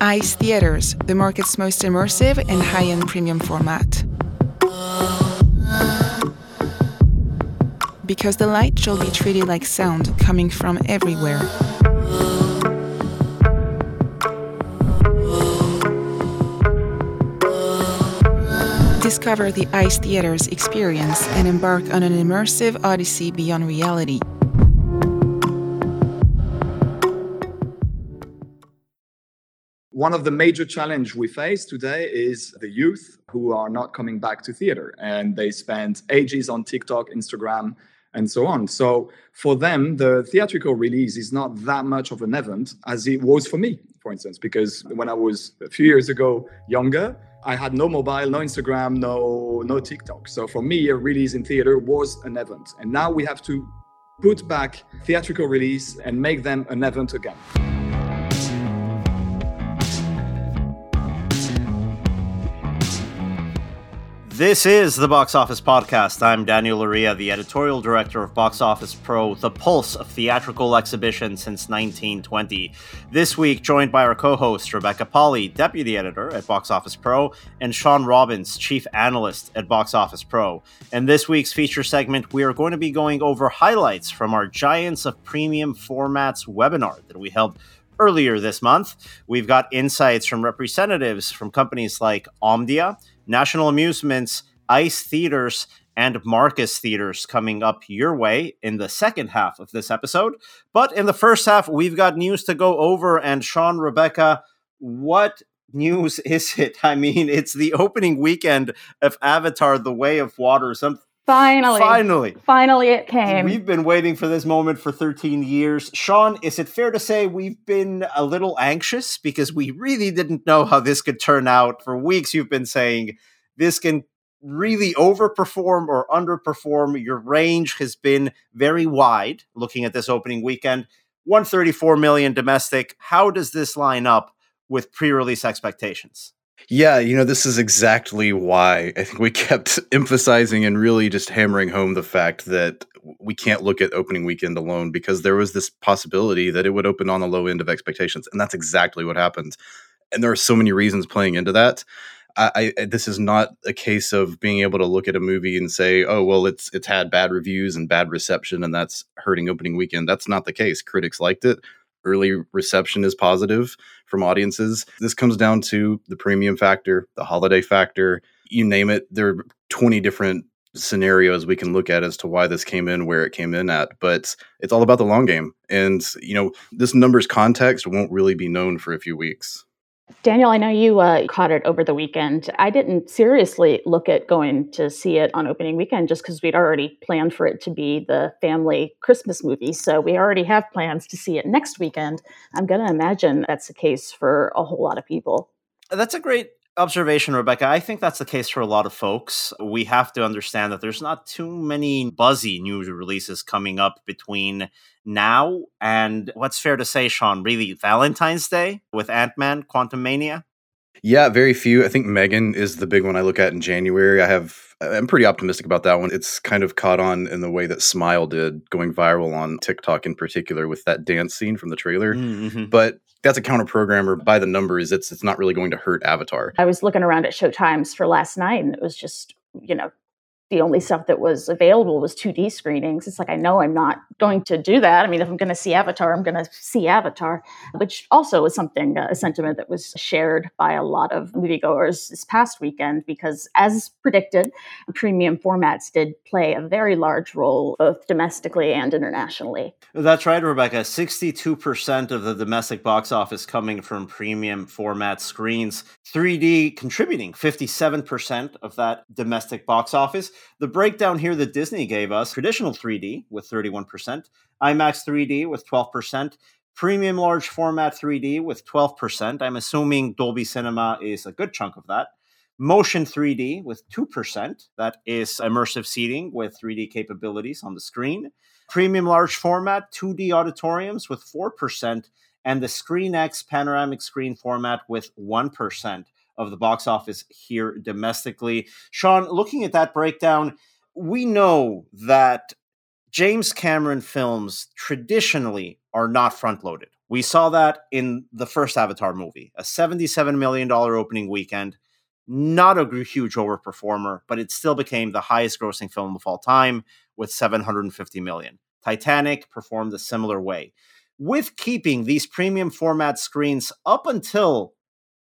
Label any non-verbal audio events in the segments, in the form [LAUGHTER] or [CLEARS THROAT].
ICE Theaters, the market's most immersive and high end premium format. Because the light shall be treated like sound coming from everywhere. Discover the ICE Theaters experience and embark on an immersive odyssey beyond reality. One of the major challenge we face today is the youth who are not coming back to theater and they spend ages on TikTok, Instagram, and so on. So for them, the theatrical release is not that much of an event as it was for me, for instance, because when I was a few years ago younger, I had no mobile, no Instagram, no no TikTok. So for me, a release in theater was an event. And now we have to put back theatrical release and make them an event again. This is the Box Office Podcast. I'm Daniel Loria, the editorial director of Box Office Pro, the pulse of theatrical exhibition since 1920. This week, joined by our co host, Rebecca Pahle, deputy editor at Box Office Pro, and Sean Robbins, chief analyst at Box Office Pro. In this week's feature segment, we are going to be going over highlights from our Giants of Premium Formats webinar that we held earlier this month. We've got insights from representatives from companies like Omdia. National Amusements, ICE Theaters, and Marcus Theaters coming up your way in the second half of this episode. But in the first half, we've got news to go over. And Sean, Rebecca, what news [LAUGHS] is it? I mean, it's the opening weekend of Avatar: The Way of Water. Some Finally. Finally. Finally it came. We've been waiting for this moment for 13 years. Sean, is it fair to say we've been a little anxious because we really didn't know how this could turn out? For weeks, you've been saying this can really overperform or underperform. Your range has been very wide looking at this opening weekend. 134 million domestic. How does this line up with pre release expectations? Yeah, you know, this is exactly why I think we [LAUGHS] kept emphasizing and really just hammering home the fact that we can't look at opening weekend alone because there was this possibility that it would open on the low end of expectations. And that's exactly what happened. And there are so many reasons playing into that. I, I, this is not a case of being able to look at a movie and say, "Oh, well, it's it's had bad reviews and bad reception, and that's hurting opening weekend." That's not the case. Critics liked it early reception is positive from audiences. This comes down to the premium factor, the holiday factor, you name it. There are 20 different scenarios we can look at as to why this came in where it came in at, but it's all about the long game. And, you know, this number's context won't really be known for a few weeks. Daniel, I know you uh, caught it over the weekend. I didn't seriously look at going to see it on opening weekend just because we'd already planned for it to be the family Christmas movie. So we already have plans to see it next weekend. I'm going to imagine that's the case for a whole lot of people. That's a great observation, Rebecca. I think that's the case for a lot of folks. We have to understand that there's not too many buzzy new releases coming up between now and what's fair to say, Sean, really Valentine's Day with Ant Man Quantumania? Yeah, very few. I think Megan is the big one I look at in January. I have I'm pretty optimistic about that one. It's kind of caught on in the way that Smile did, going viral on TikTok in particular with that dance scene from the trailer. Mm-hmm. But that's a counter programmer by the numbers. It's it's not really going to hurt Avatar. I was looking around at Showtimes for last night, and it was just you know the only stuff that was available was 2D screenings. It's like I know I'm not going to do that. I mean, if I'm going to see Avatar, I'm going to see Avatar, which also was something uh, a sentiment that was shared by a lot of moviegoers this past weekend because, as predicted, premium formats did play a very large role both domestically and internationally. That's right, Rebecca. 62% of the domestic box office coming from premium format screens. 3D contributing 57% of that domestic box office. The breakdown here that Disney gave us traditional 3D with 31%, IMAX 3D with 12%, premium large format 3D with 12%. I'm assuming Dolby Cinema is a good chunk of that. Motion 3D with 2%. That is immersive seating with 3D capabilities on the screen. Premium large format 2D auditoriums with 4%. And the ScreenX panoramic screen format with 1% of the box office here domestically. Sean, looking at that breakdown, we know that James Cameron films traditionally are not front loaded. We saw that in the first Avatar movie, a $77 million opening weekend. Not a huge overperformer, but it still became the highest grossing film of all time with 750 million. Titanic performed a similar way. With keeping these premium format screens up until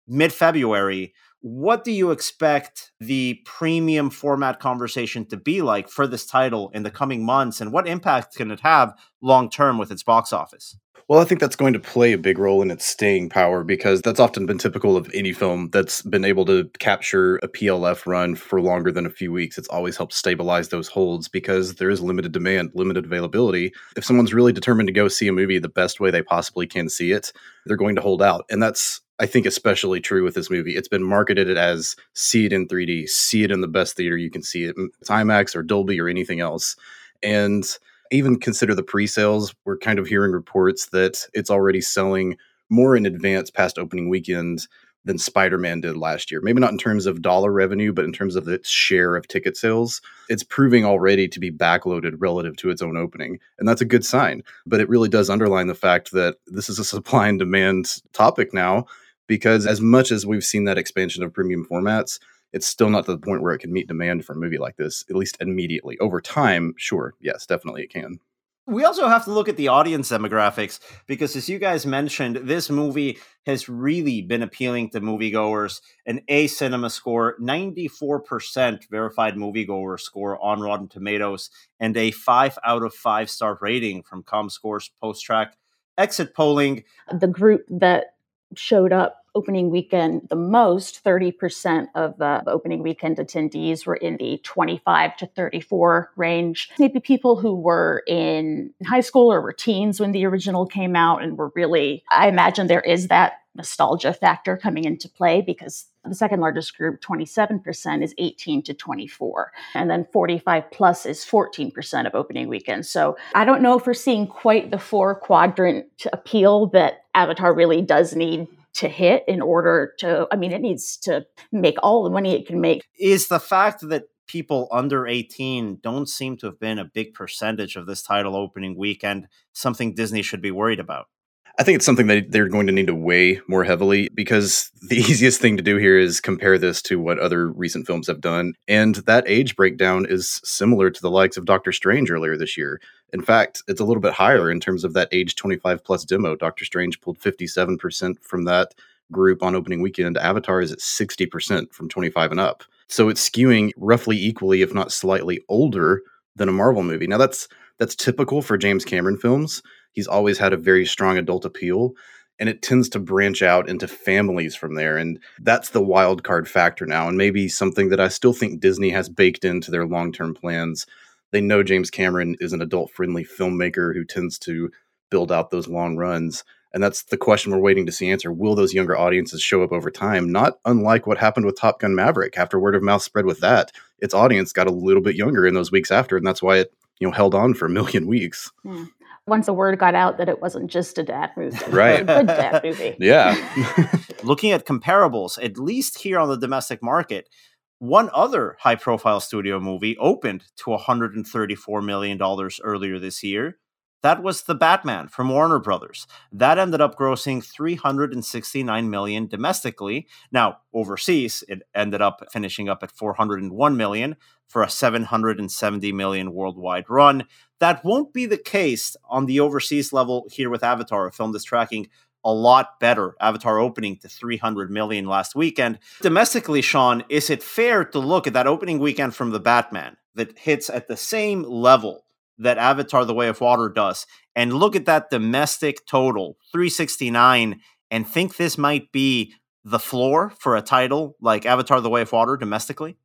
mid February, what do you expect the premium format conversation to be like for this title in the coming months and what impact can it have long term with its box office well, I think that's going to play a big role in its staying power because that's often been typical of any film that's been able to capture a PLF run for longer than a few weeks. It's always helped stabilize those holds because there is limited demand, limited availability. If someone's really determined to go see a movie the best way they possibly can see it, they're going to hold out. And that's I think especially true with this movie. It's been marketed as see it in 3D, see it in the best theater you can see it, it's IMAX or Dolby or anything else. And even consider the pre-sales. We're kind of hearing reports that it's already selling more in advance past opening weekend than Spider-Man did last year. Maybe not in terms of dollar revenue, but in terms of its share of ticket sales. It's proving already to be backloaded relative to its own opening, and that's a good sign. But it really does underline the fact that this is a supply and demand topic now because as much as we've seen that expansion of premium formats, it's still not to the point where it can meet demand for a movie like this, at least immediately. Over time, sure, yes, definitely it can. We also have to look at the audience demographics because, as you guys mentioned, this movie has really been appealing to moviegoers. An A cinema score, 94% verified moviegoer score on Rotten Tomatoes, and a 5 out of 5 star rating from ComScore's PostTrak exit polling. The group that showed up opening weekend the most 30% of the opening weekend attendees were in the 25 to 34 range. Maybe people who were in high school or were teens when the original came out and were really i imagine there is that nostalgia factor coming into play because the second largest group 27% is 18 to 24 and then 45 plus is 14% of opening weekend so i don't know if we're seeing quite the four quadrant appeal that avatar really does need to hit in order to i mean it needs to make all the money it can make. Is the fact that people under 18 don't seem to have been a big percentage of this title opening weekend something disney should be worried about I think it's something that they're going to need to weigh more heavily because [LAUGHS] the easiest thing to do here is compare this to what other recent films have done. And that age breakdown is similar to the likes of Doctor Strange earlier this year. In fact, it's a little bit higher in terms of that age 25 plus demo. Doctor Strange pulled 57% from that group on opening weekend. Avatar is at 60% from 25 and up. So it's skewing roughly equally, if not slightly older than a Marvel movie. Now that's that's typical for James Cameron films. He's always had a very strong adult appeal and it tends to branch out into families from there and that's the wild card factor now and maybe something that I still think Disney has baked into their long-term plans they know James Cameron is an adult friendly filmmaker who tends to build out those long runs. And that's the question we're waiting to see answer. Will those younger audiences show up over time? Not unlike what happened with Top Gun Maverick. After word of mouth spread with that, its audience got a little bit younger in those weeks after, and that's why it you know held on for a million weeks. Yeah. Once the word got out that it wasn't just a dad movie, [LAUGHS] right? A good dad movie. [LAUGHS] yeah. [LAUGHS] Looking at comparables, at least here on the domestic market, one other high profile studio movie opened to $134 million earlier this year. That was The Batman from Warner Brothers. That ended up grossing 369 million domestically. Now, overseas, it ended up finishing up at 401 million for a 770 million worldwide run. That won't be the case on the overseas level here with Avatar, a film that's tracking a lot better. Avatar opening to 300 million last weekend. Domestically, Sean, is it fair to look at that opening weekend from the Batman that hits at the same level that Avatar The Way of Water does and look at that domestic total, 369, and think this might be the floor for a title like Avatar The Way of Water domestically?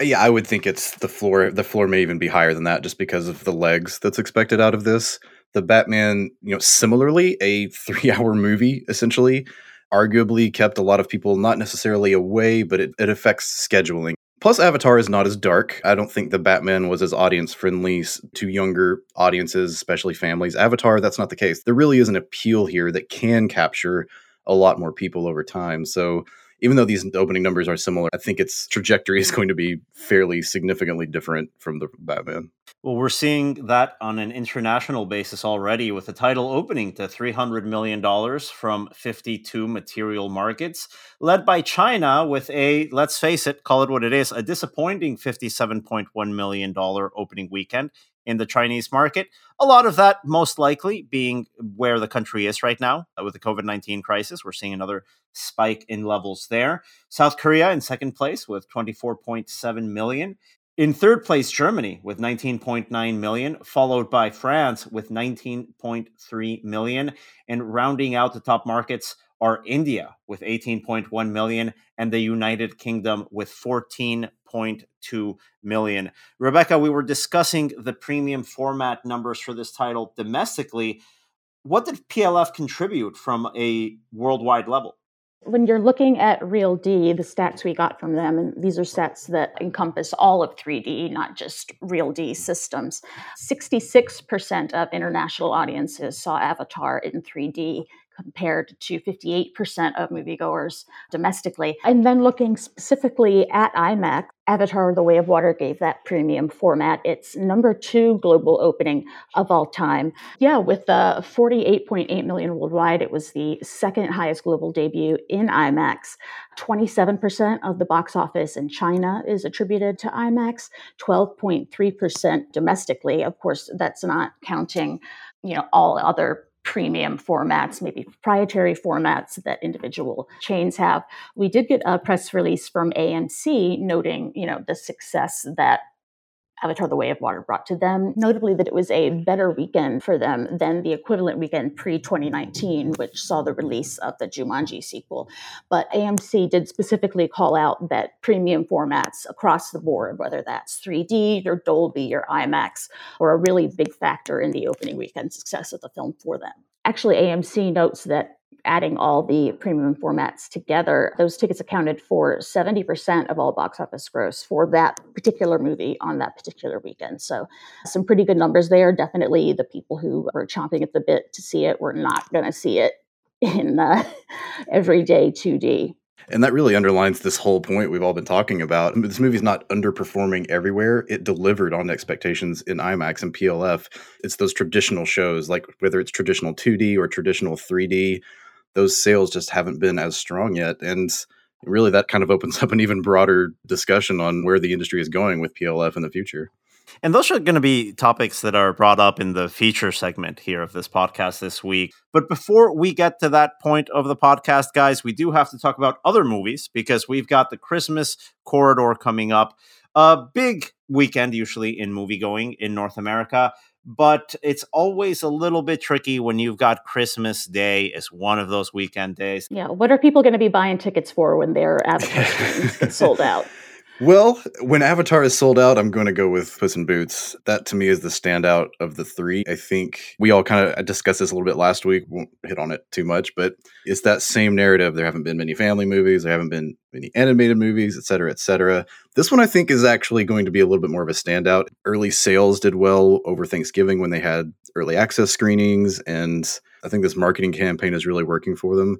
Yeah, I would think it's the floor. The floor may even be higher than that just because of the legs that's expected out of this the Batman, you know, similarly a [LAUGHS] three hour movie essentially, arguably kept a lot of people not necessarily away, but it, it affects scheduling. Plus, Avatar is not as dark. I don't think the Batman was as audience friendly to younger audiences, especially families. Avatar, that's not the case. There really is an appeal here that can capture a lot more people over time. So even though these opening numbers are similar, I think its trajectory is going to be fairly significantly different from the Batman. Well, we're seeing that on an international basis already with the title opening to $300 million from 52 material markets, led by China with a, let's face it, call it what it is, a disappointing $57.1 million opening weekend in the Chinese market. A lot of that, most likely, being where the country is right now uh, with the COVID 19 crisis. We're seeing another spike in levels there. South Korea in second place with 24.7 million. In third place, Germany with 19.9 million, followed by France with 19.3 million. And rounding out the top markets are India with 18.1 million and the United Kingdom with 14.2 million. Rebecca, we were discussing the premium format numbers for this title domestically. What did PLF contribute from a worldwide level? When you're looking at Real D, the stats we got from them, and these are stats that encompass all of 3D, not just Real D systems, 66% of international audiences saw Avatar in 3D compared to 58% of moviegoers domestically. And then looking specifically at IMAX, Avatar The Way of Water gave that premium format its number two global opening of all time. Yeah, with uh, the 48.8 million worldwide, it was the second highest global debut in IMAX. 27% of the box office in China is attributed to IMAX, 12.3% domestically. Of course, that's not counting you know all other premium formats, maybe proprietary formats that individual chains have. We did get a press release from AMC noting, you know, the success that Avatar The Way of Water brought to them, notably that it was a better weekend for them than the equivalent weekend pre 2019, which saw the release of the Jumanji sequel. But AMC did specifically call out that premium formats across the board, whether that's 3D or Dolby or IMAX, were a really big factor in the opening weekend success of the film for them. Actually, AMC notes that adding all the premium formats together, those tickets accounted for 70% of all box office gross for that particular movie on that particular weekend. So, some pretty good numbers there. Definitely the people who are chomping at the bit to see it were not going to see it in uh, [LAUGHS] everyday 2D. And that really underlines this whole point we've all been talking about. This movie's not underperforming everywhere. It delivered on expectations in IMAX and PLF. It's those traditional shows, like whether it's traditional 2D or traditional 3D, those sales just haven't been as strong yet. And really, that kind of opens [LAUGHS] up an even broader discussion on where the industry is going with PLF in the future. And those are going to be topics that are brought up in the feature segment here of this podcast this week. But before we get to that point of the podcast, guys, we do have to talk about other movies because we've got the Christmas corridor coming up. A big weekend, usually in movie going in North America but it's always a little bit tricky when you've got Christmas Day as one of those weekend days. Yeah, what are people going to be buying tickets for when their Avatar screens get sold out? Well, when Avatar is sold out, I'm going to go with Puss in Boots. That to me is the standout of the three. I think we all kind of discussed this a little bit last week. Won't hit on it too much, but it's that same narrative. There haven't been many family movies. There haven't been many animated movies, et cetera, et cetera. This one I think is actually going to be a little bit more of a standout. Early sales did well over Thanksgiving when they had early access screenings, and I think this marketing campaign is really working for them.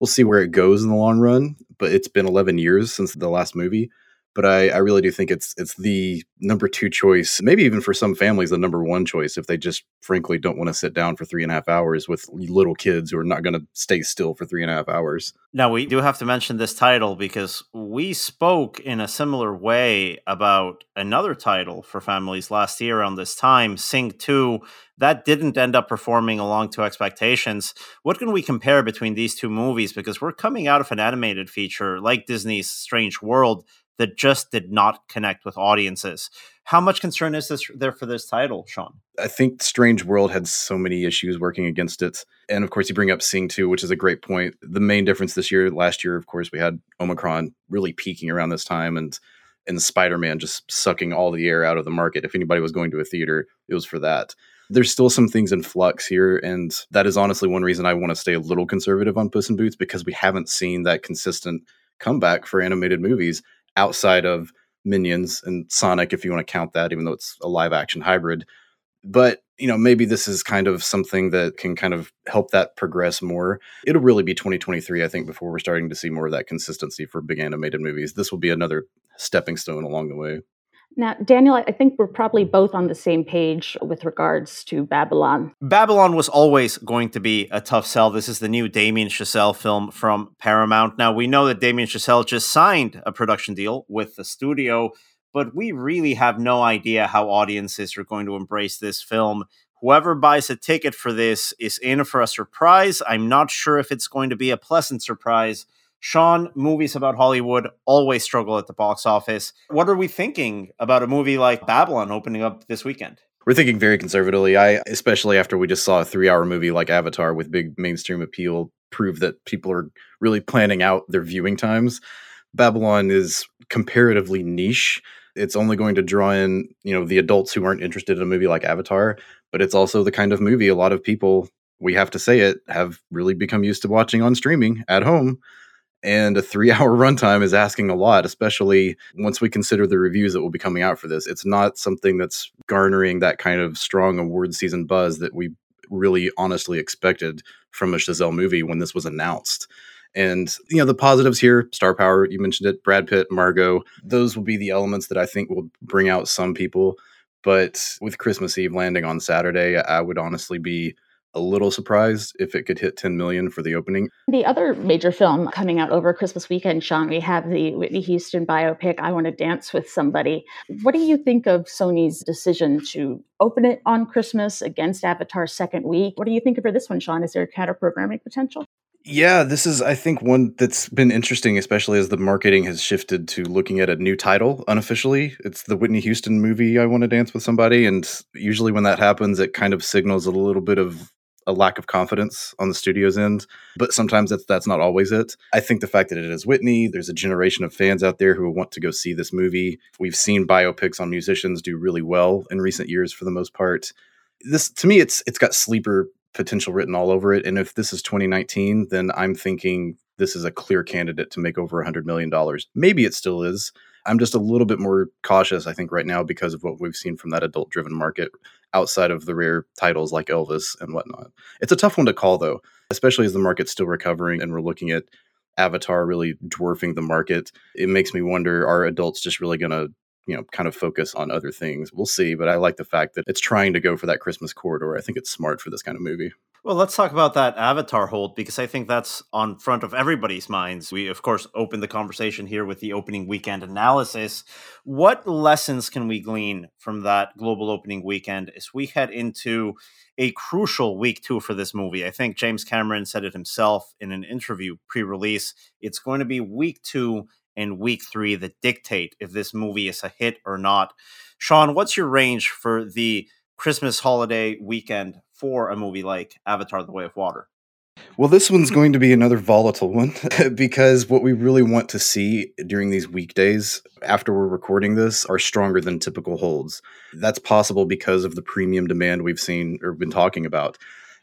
We'll see where it goes in the long run, but it's been 11 years since the last movie but I, I really do think it's it's the number two choice, maybe even for some families, the number one choice if they just frankly don't want to sit down for three and a half hours with little kids who are not going to stay still for three and a half hours. Now we do have to mention this title because we spoke in a similar way about another title for families last year around this time, Sing 2. That didn't end up performing along to expectations. What can we compare between these two movies? Because we're coming out of an animated feature like Disney's Strange World that just did not connect with audiences. How much concern is this there for this title, Sean? I think Strange World had so many issues working against it. And of course, you bring up Sing 2, which is a great point. The main difference this year, last year, of course, we had Omicron really peaking around this time and and Spider-Man just sucking all the air out of the market. If anybody was going to a theater, it was for that. There's still some things in flux here, and that is honestly one reason I want to stay a little conservative on Puss in Boots because we haven't seen that consistent comeback for animated movies outside of Minions and Sonic, if you want to count that, even though it's a live action hybrid. But you know, maybe this is kind of something that can kind of help that progress more. It'll really be 2023, I think, before we're starting to see more of that consistency for big animated movies. This will be another stepping stone along the way. Now, Daniel, I think we're probably both on the same page with regards to Babylon. Babylon was always going to be a tough sell. This is the new Damien Chazelle film from Paramount. Now, we know that Damien Chazelle just signed a production deal with the studio, but we really have no idea how audiences are going to embrace this film. Whoever buys a ticket for this is in for a surprise. I'm not sure if it's going to be a pleasant surprise Sean, movies about Hollywood always struggle at the box office. What are we thinking about a movie like Babylon opening up this weekend? We're thinking very conservatively. I especially after we just saw a 3-hour movie like Avatar with big mainstream appeal prove that people are really planning out their viewing times. Babylon is comparatively niche. It's only going to draw in, you know, the adults who aren't interested in a movie like Avatar, but it's also the kind of movie a lot of people, we have to say it, have really become used to watching on streaming at home and a three [LAUGHS] hour runtime is asking a lot, especially once we consider the reviews that will be coming out for this. It's not something that's garnering that kind of strong award season buzz that we really honestly expected from a Chazelle movie when this was announced. And you know the positives here, star power. You mentioned it, Brad Pitt, Margot. Those will be the elements that I think will bring out some people. But with Christmas Eve landing on Saturday, I would honestly be a little surprised if it could hit 10 million for the opening. The other major film coming out over Christmas weekend, Sean, we have the Whitney Houston biopic, I Want to Dance with Somebody. What do you think of Sony's decision to open it on Christmas against Avatar's second week? What do you think of for this one, Sean? Is there counter programming potential? Yeah, this is, I think, one that's been interesting, especially as the marketing has shifted to looking at a new title unofficially. It's the Whitney Houston movie, I Want to Dance with Somebody. And usually when that happens, it kind of signals a little bit of a lack of confidence on the studio's end, but sometimes that's that's not always it. I think the fact that it is Whitney, there's a generation of fans out there who want to go see this movie. We've seen biopics on musicians do really well in recent years for the most part. This to me it's it's got sleeper potential written all over it and if this is 2019, then I'm thinking this is a clear candidate to make over $100 million. Maybe it still is. I'm just a little bit more cautious, I think, right now because of what we've seen from that adult driven market outside of the rare titles like Elvis and whatnot. It's a tough one to call, though, especially as the market's still recovering and we're looking at Avatar really dwarfing the market. It makes me wonder are adults just really going to you know kind of focus on other things we'll see but i like the fact that it's trying to go for that christmas corridor i think it's smart for this kind of movie well, let's talk about that Avatar hold because I think that's on front of everybody's minds. We, of course, opened the conversation here with the opening weekend analysis. What lessons can we glean from that global opening weekend as we head into a crucial week two for this movie? I think James Cameron said it himself in an interview pre release. It's going to be week two and week three that dictate if this movie is a hit or not. Sean, what's your range for the Christmas holiday weekend for a movie like Avatar The Way of Water? Well, this one's going to be another volatile one [LAUGHS] because what we really want to see during these weekdays after we're recording this are stronger than typical holds. That's possible because of the premium demand we've seen or been talking about.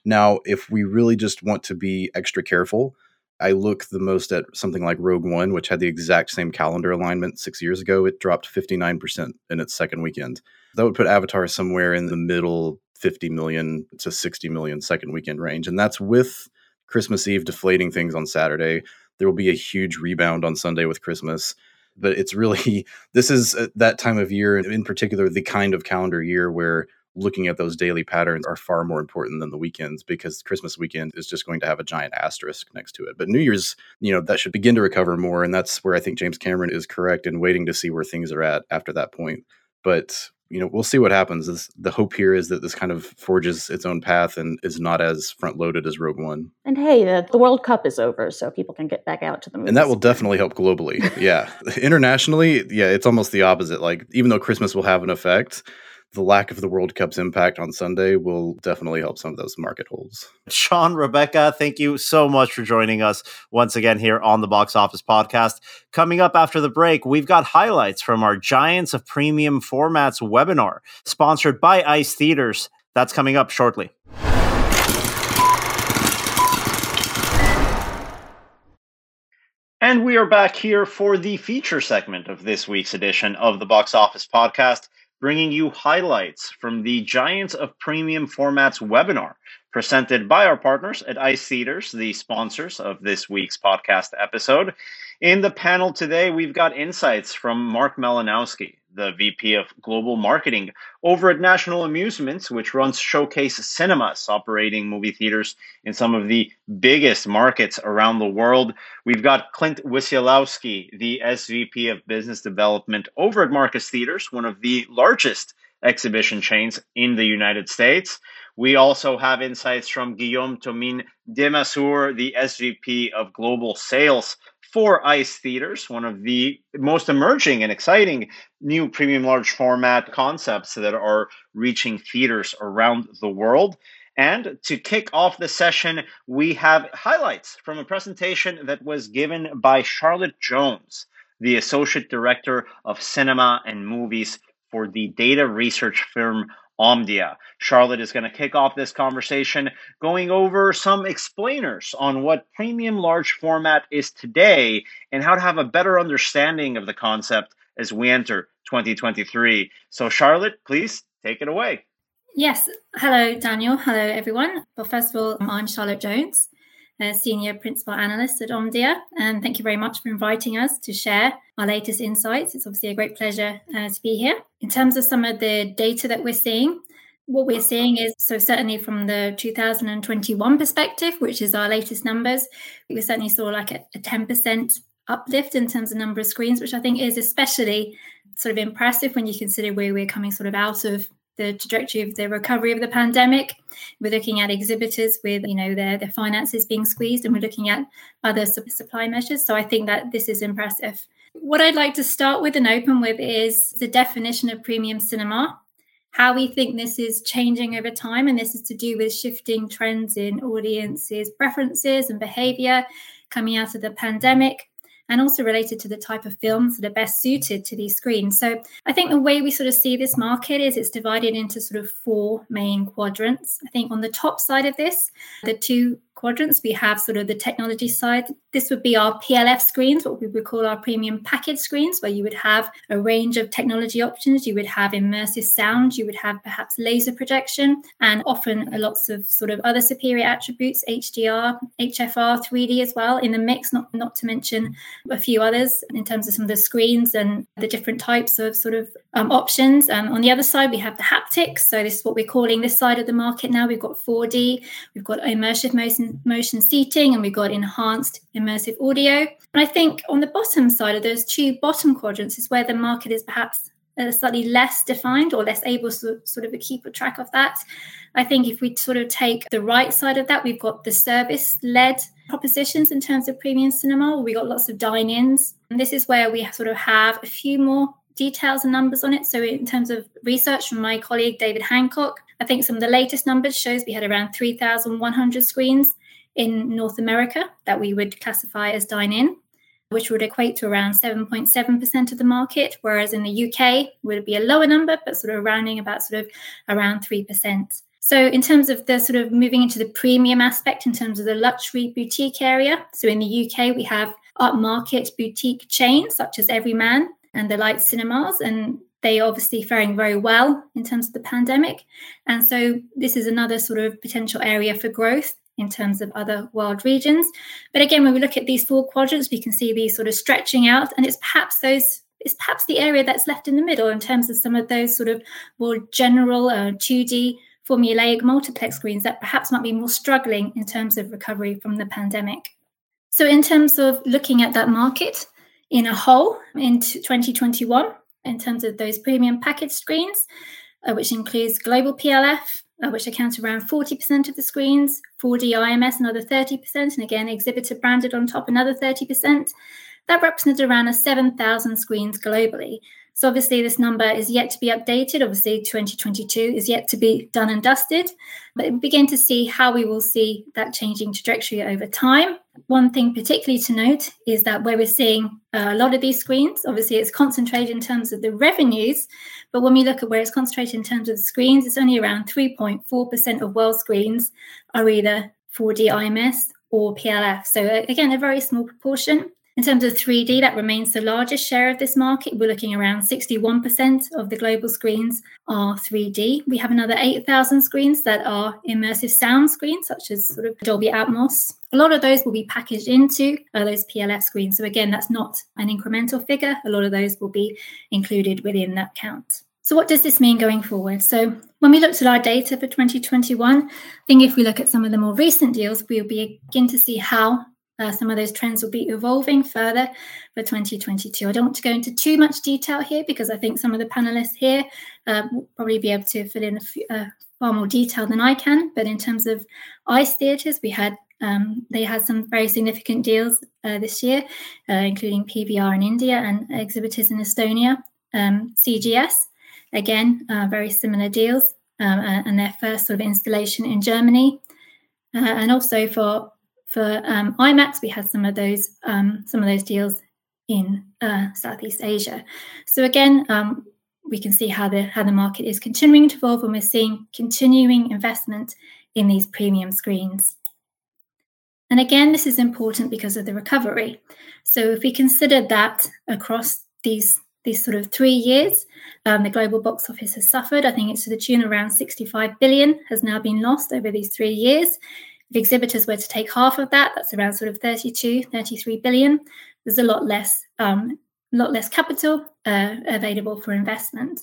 Now, if we really just want to be extra careful, I look the most at something like Rogue One, which had the exact same calendar alignment six years ago. It dropped 59% in its second weekend. That would put Avatar somewhere in the middle 50 million to 60 million second weekend range. And that's with Christmas Eve deflating things on Saturday. There will be a huge rebound on Sunday with Christmas. But it's really, [LAUGHS] this is uh, that time of year, in particular, the kind of calendar year where looking at those daily patterns are far more important than the weekends because Christmas weekend is just going to have a giant asterisk next to it. But New Year's, you know, that should begin to recover more. And that's where I think James Cameron is correct in waiting to see where things are at after that point. But you know, we'll see what happens. This, the hope here is that this kind of forges its own path and is not as front loaded as Rogue One. And hey, the, the World Cup is over, so people can get back out to the movies. And that will definitely help globally. [LAUGHS] yeah. Internationally, yeah, it's almost the opposite. Like, even though Christmas will have an effect, the lack of the World Cup's impact on Sunday will definitely help some of those market holds. Sean, Rebecca, thank you so much for joining us once again here on the Box Office Podcast. Coming up after the break, we've got highlights from our Giants of Premium Formats webinar, sponsored by ICE Theaters. That's coming up shortly. And we are back here for the feature segment of this week's edition of the Box Office Podcast bringing you highlights from the Giants of Premium Formats webinar presented by our partners at ICE Theaters, the sponsors of this week's podcast episode. In the panel today, we've got insights from Mark Malinowski, the VP of Global Marketing over at National Amusements, which runs Showcase Cinemas, operating movie theaters in some of the biggest markets around the world. We've got Clint Wisialowski, the SVP of Business Development over at Marcus Theaters, one of the largest exhibition chains in the United States. We also have insights from Guillaume Tomin Demassour, the SVP of Global Sales for ICE Theaters, one of the most emerging and exciting new premium large format concepts that are reaching theaters around the world. And to kick off the session, we have highlights from a presentation that was given by Charlotte Jones, the Associate Director of Cinema and Movies for the data research firm Omdia. Charlotte is going to kick off this conversation going over some explainers on what premium large format is today and how to have a better understanding of the concept as we enter 2023. So, Charlotte, please take it away. Yes. Hello, Daniel. Hello, everyone. Well, first of all, mm. I'm Charlotte Jones, a senior principal analyst at Omdia, and thank you very much for inviting us to share our latest insights. It's obviously a great pleasure uh, to be here. In terms of some of the data that we're seeing, what we're seeing is so certainly from the 2021 perspective, which is our latest numbers, we certainly saw like a, a 10% uplift in terms of number of screens, which I think is especially sort of impressive when you consider where we're coming sort of out of the trajectory of the recovery of the pandemic. We're looking at exhibitors with, you know, their, their finances being squeezed, and we're looking at other supply measures. So I think that this is impressive. What I'd like to start with and open with is the definition of premium cinema, how we think this is changing over time. And this is to do with shifting trends in audiences' preferences and behavior coming out of the pandemic and also related to the type of films that are best suited to these screens. So I think the way we sort of see this market is it's divided into sort of four main quadrants. I think on the top side of this, the two quadrants, we have sort of the technology side. This would be our PLF screens, what we would call our premium package screens, where you would have a range of technology options. You would have immersive sound, you would have perhaps laser projection, and often lots of sort of other superior attributes, HDR, HFR, 3D as well in the mix, not, not to mention a few others in terms of some of the screens and the different types of sort of um, options. Um, on the other side, we have the haptics. So this is what we're calling this side of the market now. We've got 4D, we've got immersive motion motion seating and we've got enhanced immersive audio. And I think on the bottom side of those two bottom quadrants is where the market is perhaps uh, slightly less defined or less able to sort of keep a track of that. I think if we sort of take the right side of that, we've got the service led propositions in terms of premium cinema. We've got lots of dine ins. And this is where we sort of have a few more details and numbers on it. So, in terms of research from my colleague David Hancock, I think some of the latest numbers shows we had around 3,100 screens in North America that we would classify as dine-in, which would equate to around 7.7% of the market, whereas in the UK would be a lower number, but sort of rounding about sort of around 3%. So, in terms of the sort of moving into the premium aspect, in terms of the luxury boutique area, so in the UK, we have upmarket boutique chains such as Everyman and the Light Cinemas, and they are obviously faring very well in terms of the pandemic. And so this is another sort of potential area for growth in terms of other world regions. But again, when we look at these four quadrants, we can see these sort of stretching out, and it's perhaps those it's perhaps the area that's left in the middle in terms of some of those sort of more general uh, 2D formulaic multiplex screens that perhaps might be more struggling in terms of recovery from the pandemic. So, in terms of looking at that market in a whole in 2021, in terms of those premium package screens, uh, which includes global PLF, uh, which accounts around 40% of the screens, 4D IMS another 30%, and again, exhibitor branded on top another 30%. That represented around 7,000 screens globally. So obviously, this number is yet to be updated. Obviously, 2022 is yet to be done and dusted. But we begin to see how we will see that changing trajectory over time. One thing particularly to note is that where we're seeing a lot of these screens, obviously, it's concentrated in terms of the revenues. But when we look at where it's concentrated in terms of the screens, it's only around 3.4% of world screens are either 4D IMS or PLF. So again, a very small proportion. In terms of 3D, that remains the largest share of this market. We're looking around 61% of the global screens are 3D. We have another 8,000 screens that are immersive sound screens, such as sort of Dolby Atmos. A lot of those will be packaged into uh, those PLF screens. So, again, that's not an incremental figure. A lot of those will be included within that count. So, what does this mean going forward? So, when we looked at our data for 2021, I think if we look at some of the more recent deals, we'll begin to see how uh, some of those trends will be evolving further for 2022. I don't want to go into too much detail here because I think some of the panelists here uh, will probably be able to fill in few, uh, far more detail than I can. But in terms of ICE theatres, we had um, they had some very significant deals uh, this year, uh, including PVR in India and exhibitors in Estonia. Um, CGS, again, uh, very similar deals, um, and their first sort of installation in Germany. and also for for um, IMAX, we had some of those um, some of those deals in uh, Southeast Asia. So again, um, we can see how the how the market is continuing to evolve, and we're seeing continuing investment in these premium screens. And again, this is important because of the recovery. So if we consider that across these these sort of three years, um, the global box office has suffered. I think it's to the tune around 65 billion has now been lost over these three years. If exhibitors were to take half of that, that's around sort of 32, 33 billion. There's a lot less, um, lot less capital uh, available for investment.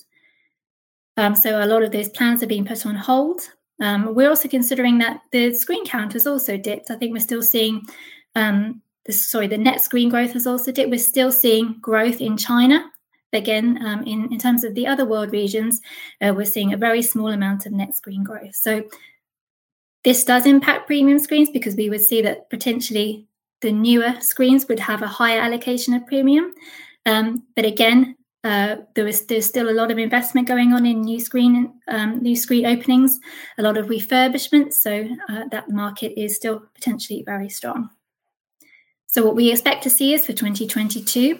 Um, so a lot of those plans are being put on hold. Um, we're also considering that the screen count has also dipped. I think we're still seeing um, the, sorry, the net screen growth has also dipped. We're still seeing growth in China. Again, um, in, in terms of the other world regions, uh, we're seeing a very small amount of net screen growth. So this does impact premium screens because we would see that potentially the newer screens would have a higher allocation of premium. Um, but again, uh, there is there's still a lot of investment going on in new screen um, new screen openings, a lot of refurbishment. So uh, that market is still potentially very strong. So what we expect to see is for 2022,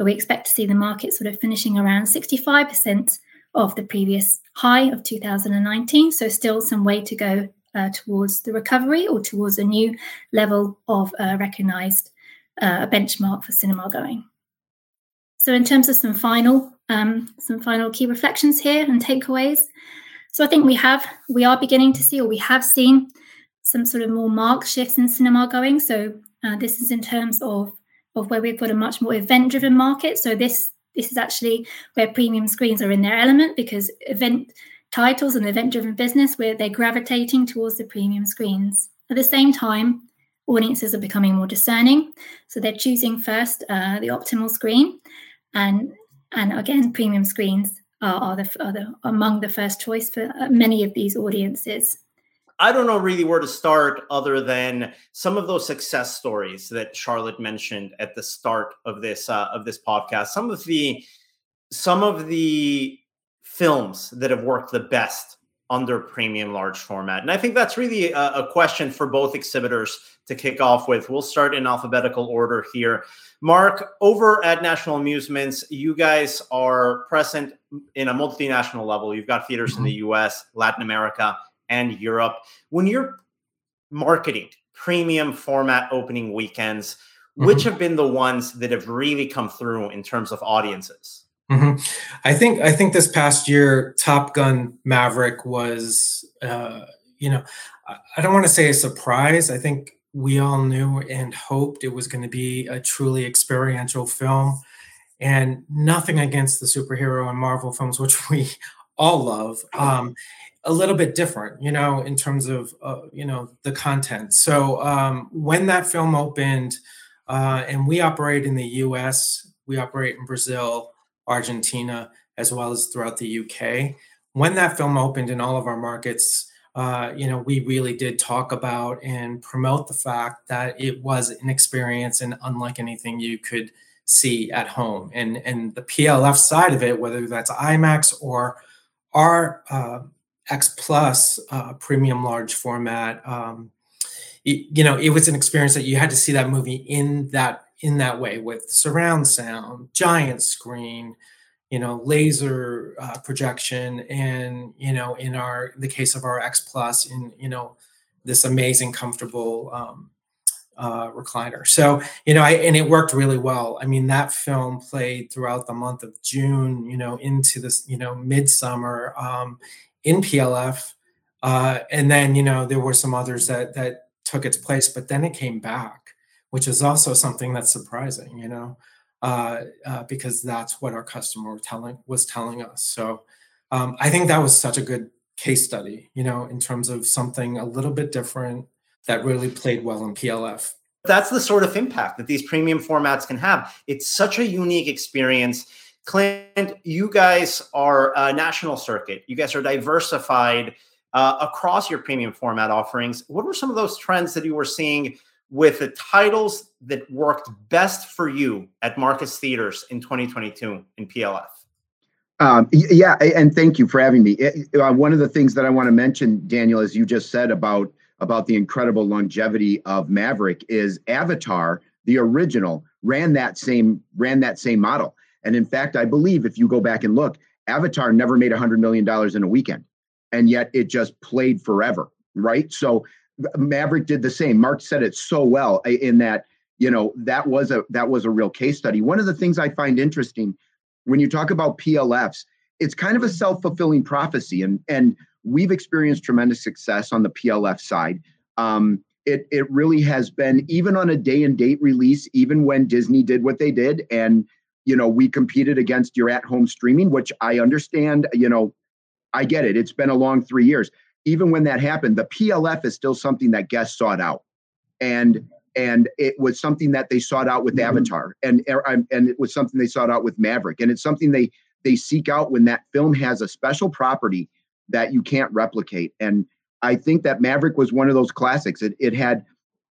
we expect to see the market sort of finishing around 65% of the previous high of 2019. So still some way to go uh, towards the recovery or towards a new level of uh, recognized uh, benchmark for cinema going. So, in terms of some final um, some final key reflections here and takeaways, so I think we have we are beginning to see or we have seen some sort of more marked shifts in cinema going. So uh, this is in terms of of where we've got a much more event driven market. So this this is actually where premium screens are in their element because event titles and event driven business where they're gravitating towards the premium screens. At the same time, audiences are becoming more discerning. So they're choosing first uh, the optimal screen. And, and again, premium screens are, are, the, are the, among the first choice for uh, many of these audiences. I don't know really where to start other than some of those success stories that Charlotte mentioned at the start of this uh, of this podcast. Some of the some of the films that have worked the best under premium large format? And I think that's really a, a, question for both exhibitors to kick off with. We'll start in alphabetical order here. Mark, over at National Amusements, you guys are present in a multinational level. You've got theaters mm-hmm. in the mm-hmm. US, Latin America, and Europe. When you're marketing premium format opening weekends, mm-hmm. which have been the ones that have really come through in terms of audiences? Mm-hmm. I think I think this past year, Top Gun Maverick was, uh, you know, I don't want to say a surprise. I think we all knew and hoped it was going to be a truly experiential film, and nothing against the superhero and Marvel films, which [LAUGHS] we all love. Um, a little bit different, you know, in terms of uh, you know the content. So um, when that film opened, uh, and we operate in the U.S., we operate in Brazil. Argentina, as well as throughout the UK. When that film opened in all of our markets, uh, you know, we really did talk about and promote the fact that it was an experience and unlike anything you could see at home. And and the PLF side of it, whether that's IMAX or our uh, X Plus uh, premium large format, um, it, you know, it was an experience that you had to see that movie in that in that way with surround sound, giant screen, you know, laser uh, projection, and you know, in our the case of our X Plus, in you know, this amazing, comfortable um, uh, recliner. So, you know, I, and it worked really well. I mean, that film played throughout the month of June, you know, into this, you know, midsummer um, in PLF. Uh, and then, you know, there were some others that, that took its place, but then it came back, which is also something that's surprising, you know, uh, uh, because that's what our customer telling was telling us. So um, I think that was such a good case study, you know, in terms of something a little bit different that really played well in PLF. That's the sort of impact that these premium formats can have. It's such a unique experience. Clint, you guys are a national circuit. You guys are diversified uh, across your premium format offerings. What were some of those trends that you were seeing with the titles that worked best for you at Marcus Theaters in 2022 in PLF? Um, yeah, and thank you for having me. Uh, one of the things that I want to mention, Daniel, as you just said about about the incredible longevity of Maverick is Avatar, the original, ran that same ran that same model. And in fact, I believe if you go back and look, Avatar never made a hundred million dollars in a weekend, and yet it just played forever, right? So Maverick did the same. Mark said it so well in that you know that was a that was a real case study. One of the things I find interesting when you talk about PLFs, it's kind of a self fulfilling prophecy, and and we've experienced tremendous success on the PLF side. Um, it it really has been even on a day and date release, even when Disney did what they did, and you know we competed against your at home streaming, which I understand. You know, I get it. It's been a long three years. Even when that happened, the PLF is still something that guests sought out, and and it was something that they sought out with mm-hmm. Avatar, and er, and it was something they sought out with Maverick, and it's something they they seek out when that film has a special property that you can't replicate. And I think that Maverick was one of those classics. It, it had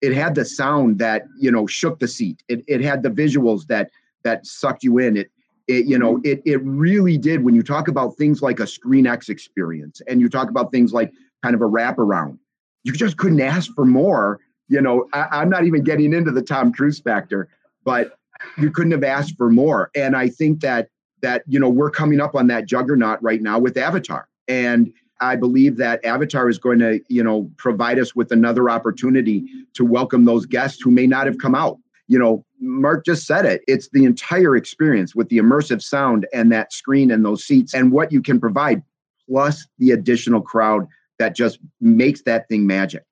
it had the sound that you know shook the seat. It, it had the visuals that that sucked you in. It it you know mm-hmm. it it really did. When you talk about things like a ScreenX experience, and you talk about things like kind of a wraparound, you just couldn't ask for more. You know, I, I'm not even getting into the Tom Cruise factor, but you couldn't have asked for more. And I think that that you know we're coming up on that juggernaut right now with Avatar and I believe that Avatar is going to, you know, provide us with another opportunity to welcome those guests who may not have come out. You know, Mark just said it. It's the entire experience with the immersive sound and that screen and those seats and what you can provide, plus the additional crowd that just makes that thing magic.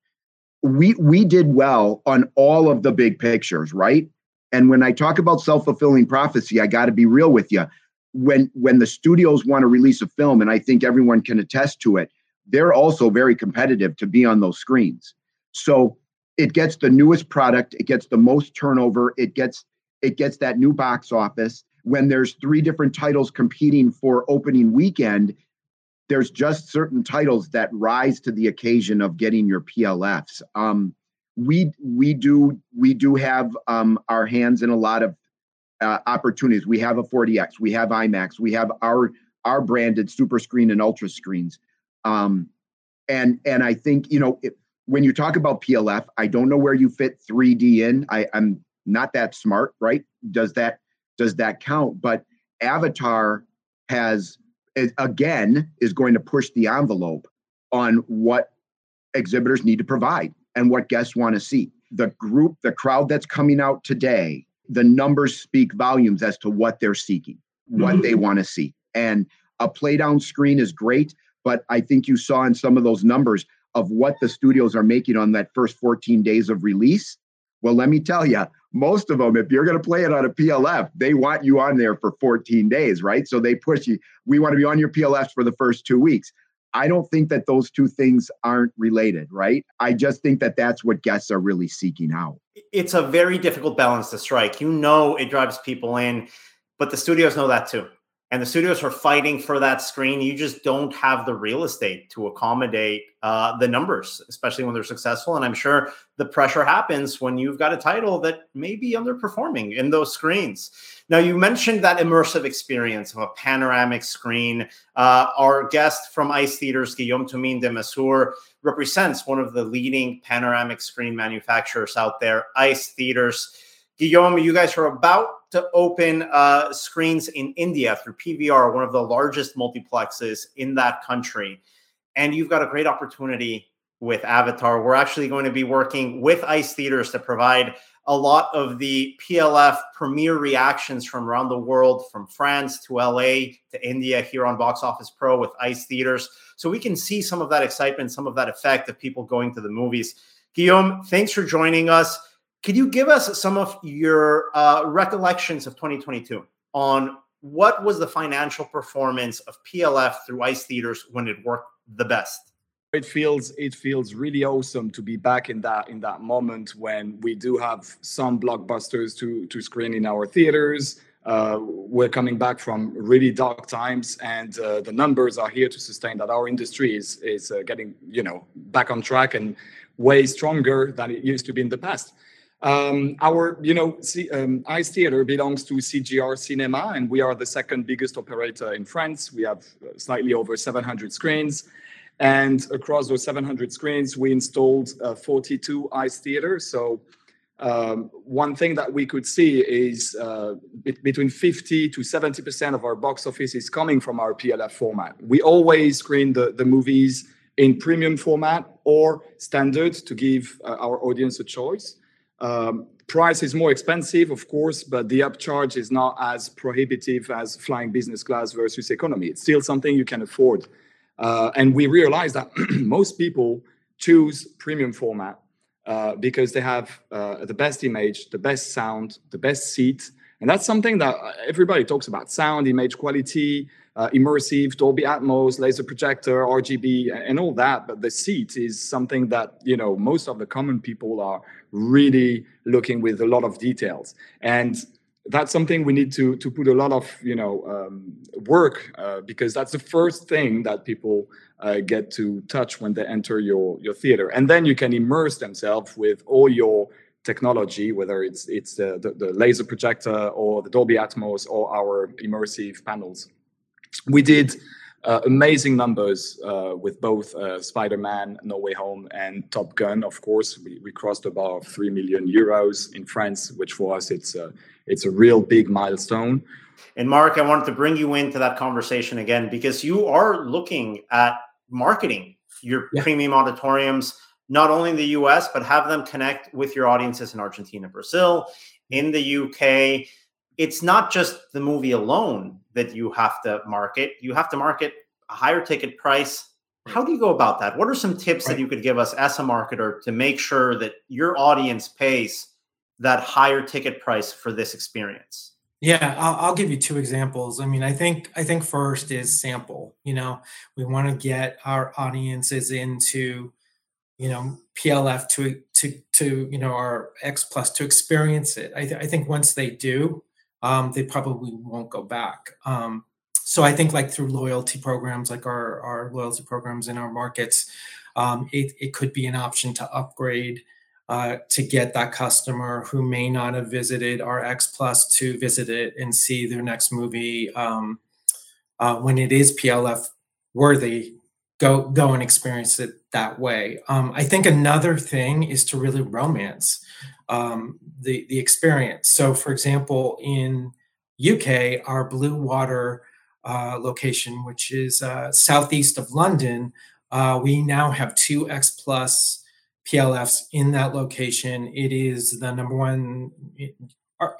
We we did well on all of the big pictures, right? And when I talk about self-fulfilling prophecy, I got to be real with you when when the studios want to release a film, and I think everyone can attest to it, they're also very competitive to be on those screens. So it gets the newest product, it gets the most turnover, it gets it gets that new box office. When there's three different titles competing for opening weekend, there's just certain titles that rise to the occasion of getting your PLFs. Um, we we do we do have um, our hands in a lot of uh, opportunities. We have a 4DX, we have IMAX, we have our our branded super screen and ultra screens. Um, and and I think you know it, when you talk about PLF, I don't know where you fit 3D in. I, I'm not that smart, right? Does that does that count? But Avatar has again is going to push the envelope on what exhibitors need to provide and what guests want to see. The group, the crowd that's coming out today the numbers speak volumes as to what they're seeking, what mm-hmm. they want to see. And a play down screen is great, but I think you saw in some of those numbers of what the studios are making on that first 14 days of release. Well, let me tell you, most of them, if you're going to play it on a PLF, they want you on there for 14 days, right? So they push you. We want to be on your PLFs for the first two weeks. I don't think that those two things aren't related, right? I just think that that's what guests are really seeking out. It's a very difficult balance to strike. You know, it drives people in, but the studios know that too and the studios are fighting for that screen. You just don't have the real estate to accommodate uh, the numbers, especially when they're successful. And I'm sure the pressure happens when you've got a title that may be underperforming in those screens. Now, you mentioned that immersive experience of a panoramic screen. Uh, our guest from ICE Theaters, Guillaume Thomine Desmazures, represents one of the leading panoramic screen manufacturers out there, ICE Theaters. Guillaume, you guys are about to open uh, screens in India through PVR, one of the largest multiplexes in that country. And you've got a great opportunity with Avatar. We're actually going to be working with ICE Theaters to provide a lot of the PLF premiere reactions from around the world, from France to LA to India, here on Box Office Pro with ICE Theaters. So we can see some of that excitement, some of that effect of people going to the movies. Guillaume, thanks for joining us. Could you give us some of your uh, recollections of 2022 on what was the financial performance of PLF through ICE Theaters when it worked the best? it feels it feels really awesome to be back in that in that moment when we do have some blockbusters to to screen in our theaters uh, we're coming back from really dark times and uh, the numbers are here to sustain that our industry is is uh, getting you know back on track and way stronger than it used to be in the past um, our you know C, um, ice theater belongs to cgr cinema and we are the second biggest operator in france we have slightly over 700 screens and across those 700 screens, we installed uh, 42 ICE theaters. So um, one thing that we could see is uh, between 50 to 70% of our box office is coming from our PLF format. We always screen the, the movies in premium format or standard to give uh, our audience a choice. Um, price is more expensive, of course, but the upcharge is not as prohibitive as flying business class versus economy. It's still something you can afford. Uh, and we realize that [CLEARS THROAT] most people choose premium format uh, because they have uh, the best image, the best sound, the best seat. And that's something that everybody talks about sound, image quality, uh, immersive, Dolby Atmos, laser projector, RGB, and all that. But the seat is something that, you know, most of the common people are really looking with a lot of details. And that's something we need to to put a lot of you know um, work uh, because that's the first thing that people uh, get to touch when they enter your your theater and then you can immerse themselves with all your technology whether it's it's the, the, the laser projector or the dolby atmos or our immersive panels we did uh, amazing numbers uh, with both uh, Spider-Man, No Way Home, and Top Gun. Of course, we, we crossed of three million euros in France, which for us it's uh, it's a real big milestone. And Mark, I wanted to bring you into that conversation again because you are looking at marketing your yeah. premium auditoriums not only in the US but have them connect with your audiences in Argentina, Brazil, in the UK. It's not just the movie alone that you have to market. You have to market a higher ticket price. How do you go about that? What are some tips right. that you could give us as a marketer to make sure that your audience pays that higher ticket price for this experience? Yeah, I'll, I'll, give you two examples. I mean, I think I think first is sample. You know, we want to get our audiences into, you know, PLF to to to you know our X Plus to experience it. I, th- I think once they do, um, they probably won't go back. Um, so I think like through loyalty programs, like our our loyalty programs in our markets, um, it it could be an option to upgrade uh, to get that customer who may not have visited our X Plus to visit it and see their next movie um, uh, when it is PLF worthy. Go go and experience it that way. Um, I think another thing is to really romance um, the the experience. So, for example, in UK, our Bluewater uh, location, which is uh, southeast of London, uh, we now have two X Plus PLFs in that location. It is the number one.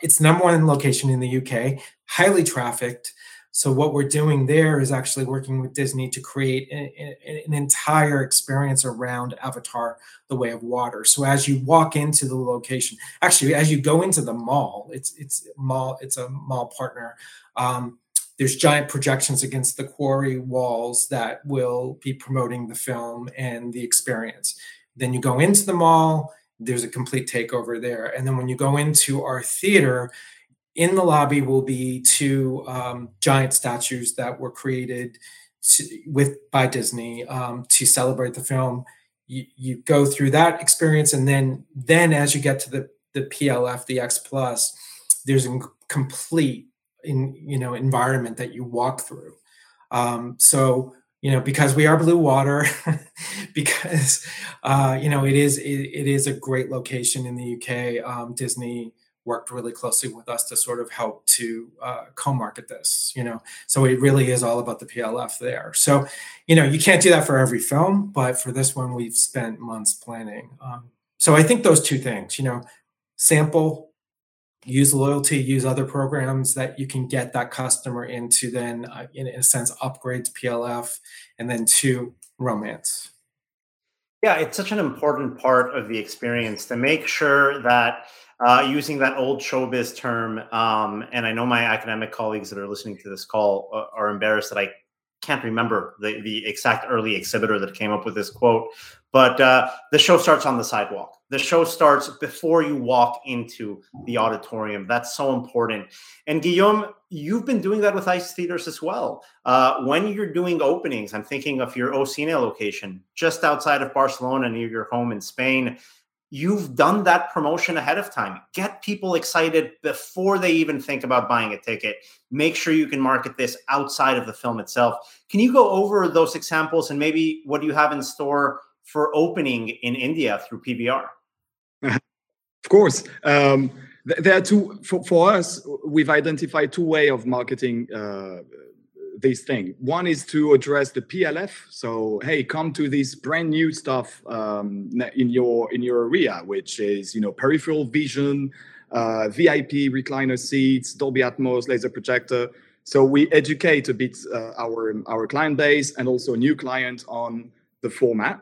It's number one location in the UK, highly trafficked. So what we're doing there is actually working with Disney to create an entire experience around Avatar: The Way of Water. So as you walk into the location, actually as you go into the mall, it's it's mall it's a mall partner. Um, there's giant projections against the quarry walls that will be promoting the film and the experience. Then you go into the mall, there's a complete takeover there. And then when you go into our theater, in the lobby will be two um, giant statues that were created to, with by Disney um, to celebrate the film. You, you go through that experience, and then then as you get to the the PLF, the X Plus, there's a complete in you know environment that you walk through. Um, so you know because we are Bluewater [LAUGHS] because uh, you know it is it, it is a great location in the uk um, disney worked really closely with us to sort of help to uh, co-market this you know? So it really is all about the plf there. So you know you can't do that for every film but for this one we've spent months planning. Um, so i think those two things you know sample use loyalty use other programs that you can get that customer into then uh, in, in a sense upgrade to plf and then two romance. Yeah it's such an important part of the experience to make sure that uh, using that old showbiz term, um, and I know my academic colleagues that are listening to this call uh, are embarrassed that I can't remember the, the exact early exhibitor that came up with this quote, but uh, the show starts on the sidewalk. The show starts before you walk into the auditorium. That's so important. And Guillaume, you've been doing that with ICE Theaters as well. Uh, when you're doing openings, I'm thinking of your Ocine location just outside of Barcelona near your home in Spain you've done that promotion ahead of time. Get people excited before they even think about buying a ticket. Make sure you can market this outside of the film itself. Can you go over those examples and maybe what do you have in store for opening in India through PVR? Of course. Um, there are two, for, for, us, we've identified two way of marketing uh, this thing. One is to address the PLF. So hey, come to this brand new stuff um, in your in your area, which is you know peripheral vision, uh, VIP recliner seats, Dolby Atmos, laser projector. So we educate a bit uh, our our client base and also new client on the format.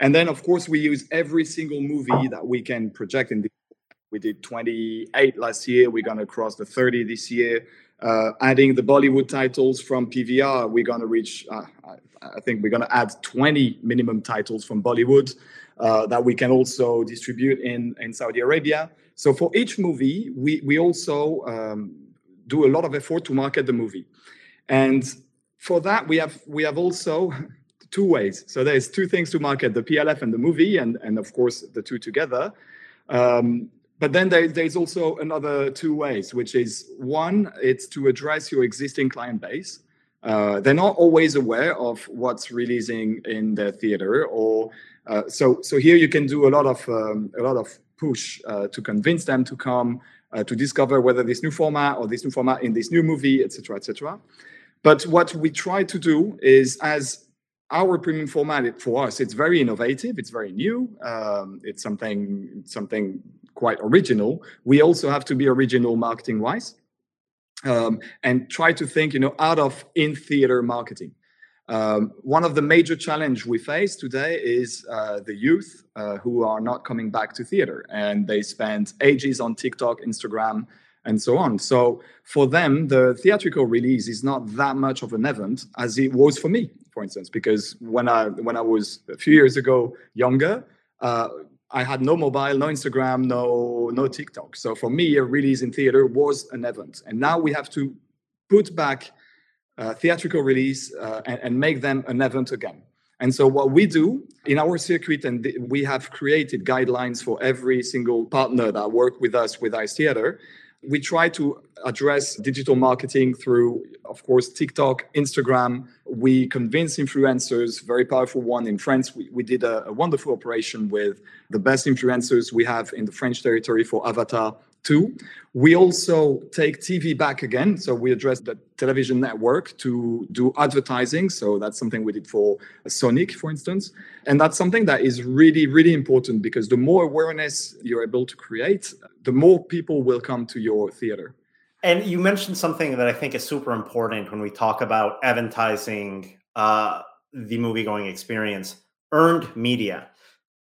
And then of course we use every single movie that we can project in the we did 28 last year. We're to cross the 30 this year. Uh, adding the Bollywood titles from PVR, we're going to reach, uh, I, think we're going to add 20 minimum titles from Bollywood uh, that we can also distribute in, in Saudi Arabia. So for each movie, we, we also um, do a lot of effort to market the movie. And for that, we have, we have also [LAUGHS] two ways. So there's two things to market, the PLF and the movie, and, and of course, the two together. Um, but then there, there's also another two ways, which is one, it's to address your existing client base. Uh, they're not always aware of what's releasing in their theater, or uh, so. So here you can do a lot of um, a lot of push uh, to convince them to come uh, to discover whether this new format or this new format in this new movie, etc., etc. But what we try to do is, as our premium format for us, it's very innovative, it's very new, um, it's something something quite original, we also have to be original marketing wise um, and try to think, you know, out of in theater marketing. Um, one of the major challenge we face today is uh, the youth uh, who are not coming back to theater and they spend ages on TikTok, Instagram, and so on. So for them, the theatrical release is not that much of an event as it was for me, for instance, because when I when I was a few years ago younger, uh, I had no mobile, no Instagram, no no TikTok. So for me, a release in theater was an event, and now we have to put back uh, theatrical release uh, and, and, make them an event again. And so what we do in our circuit, and th- we have created guidelines for every single partner that work with us with ICE Theater, we try to address digital marketing through, of course, TikTok, Instagram. We convince influencers, very powerful one in France. We, we did a, a wonderful operation with the best influencers we have in the French territory for Avatar Two, we also take TV back again. So we address the television network to do advertising. So that's something we did for Sonic, for instance. And that's something that is really, really important because the more awareness you're able to create, the more people will come to your theater. And you mentioned something that I think is super important when we talk about advertising uh, the movie going experience earned media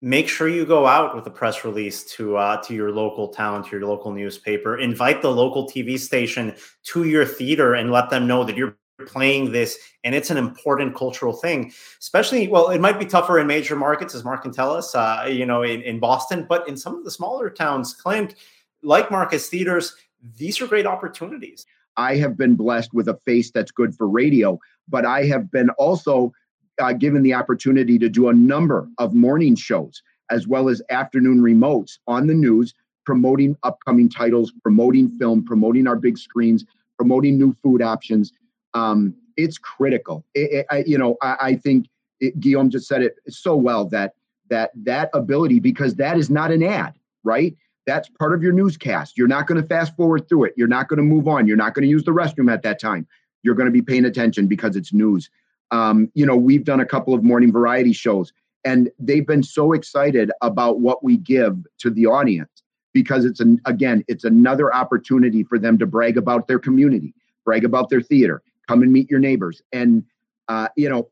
make sure you go out with a press release to uh, to your local town, to your local newspaper. Invite the local TV station to your theater and let them know that you're playing this and it's an important cultural thing especially well it might be tougher in major markets as mark can tell us uh, you know in, in boston but in some of the smaller towns clint like marcus theaters these are great opportunities i have been blessed with a face that's good for radio but i have been also uh, given the opportunity to do a number of morning shows as well as afternoon remotes on the news, promoting upcoming titles, promoting film, promoting our big screens, promoting new food options. Um, it's critical. It, it, I, you know, I, I think it, Guillaume just said it so well that that that ability because that is not an ad, right? That's part of your newscast. You're not going to fast forward through it. You're not going to move on. You're not going to use the restroom at that time. You're going to be paying attention because it's news. Um, you know, we've done a couple of morning variety shows, and they've been so excited about what we give to the audience because it's an again, it's another opportunity for them to brag about their community, brag about their theater, come and meet your neighbors, and uh, you know,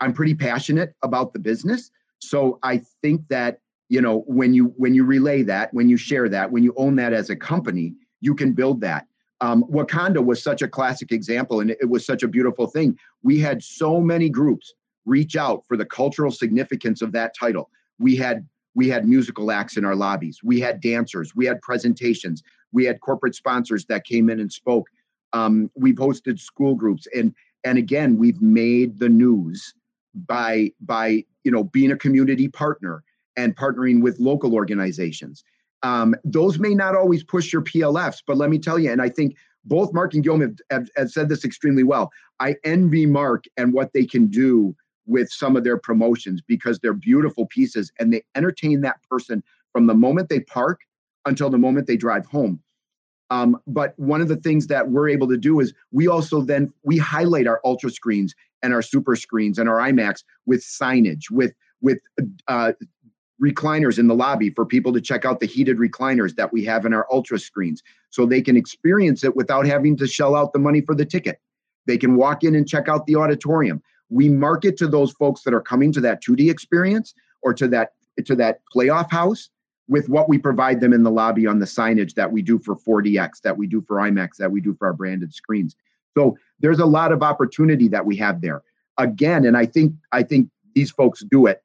I'm pretty passionate about the business, so I think that you know when you when you relay that when you share that when you own that as a company you can build that um, wakanda was such a classic example and it was such a beautiful thing. We had so many groups reach out for the cultural significance of that title. We had we had musical acts in our lobbies. We had dancers. We had presentations. We had corporate sponsors that came in and spoke. Um, we've hosted school groups and and again we've made the news by by you know being a community partner and partnering with local organizations. Um, those may not always push your PLFs, but let me tell you, and I think both Mark and Guillaume have, have, have said this extremely well. I envy Mark and what they can do with some of their promotions because they're beautiful pieces and they entertain that person from the moment they park until the moment they drive home. Um, but one of the things that we're able to do is we also then we highlight our ultra screens and our super screens and our IMAX with signage, with with uh, recliners in the lobby for people to check out the heated recliners that we have in our ultra screens so they can experience it without having to shell out the money for the ticket. They can walk in and check out the auditorium. We market to those folks that are coming to that 2D experience or to that to that playoff house with what we provide them in the lobby on the signage that we do for 4DX, that we do for IMAX, that we do for our branded screens. So there's a lot of opportunity that we have there. Again, and I think I think these folks do it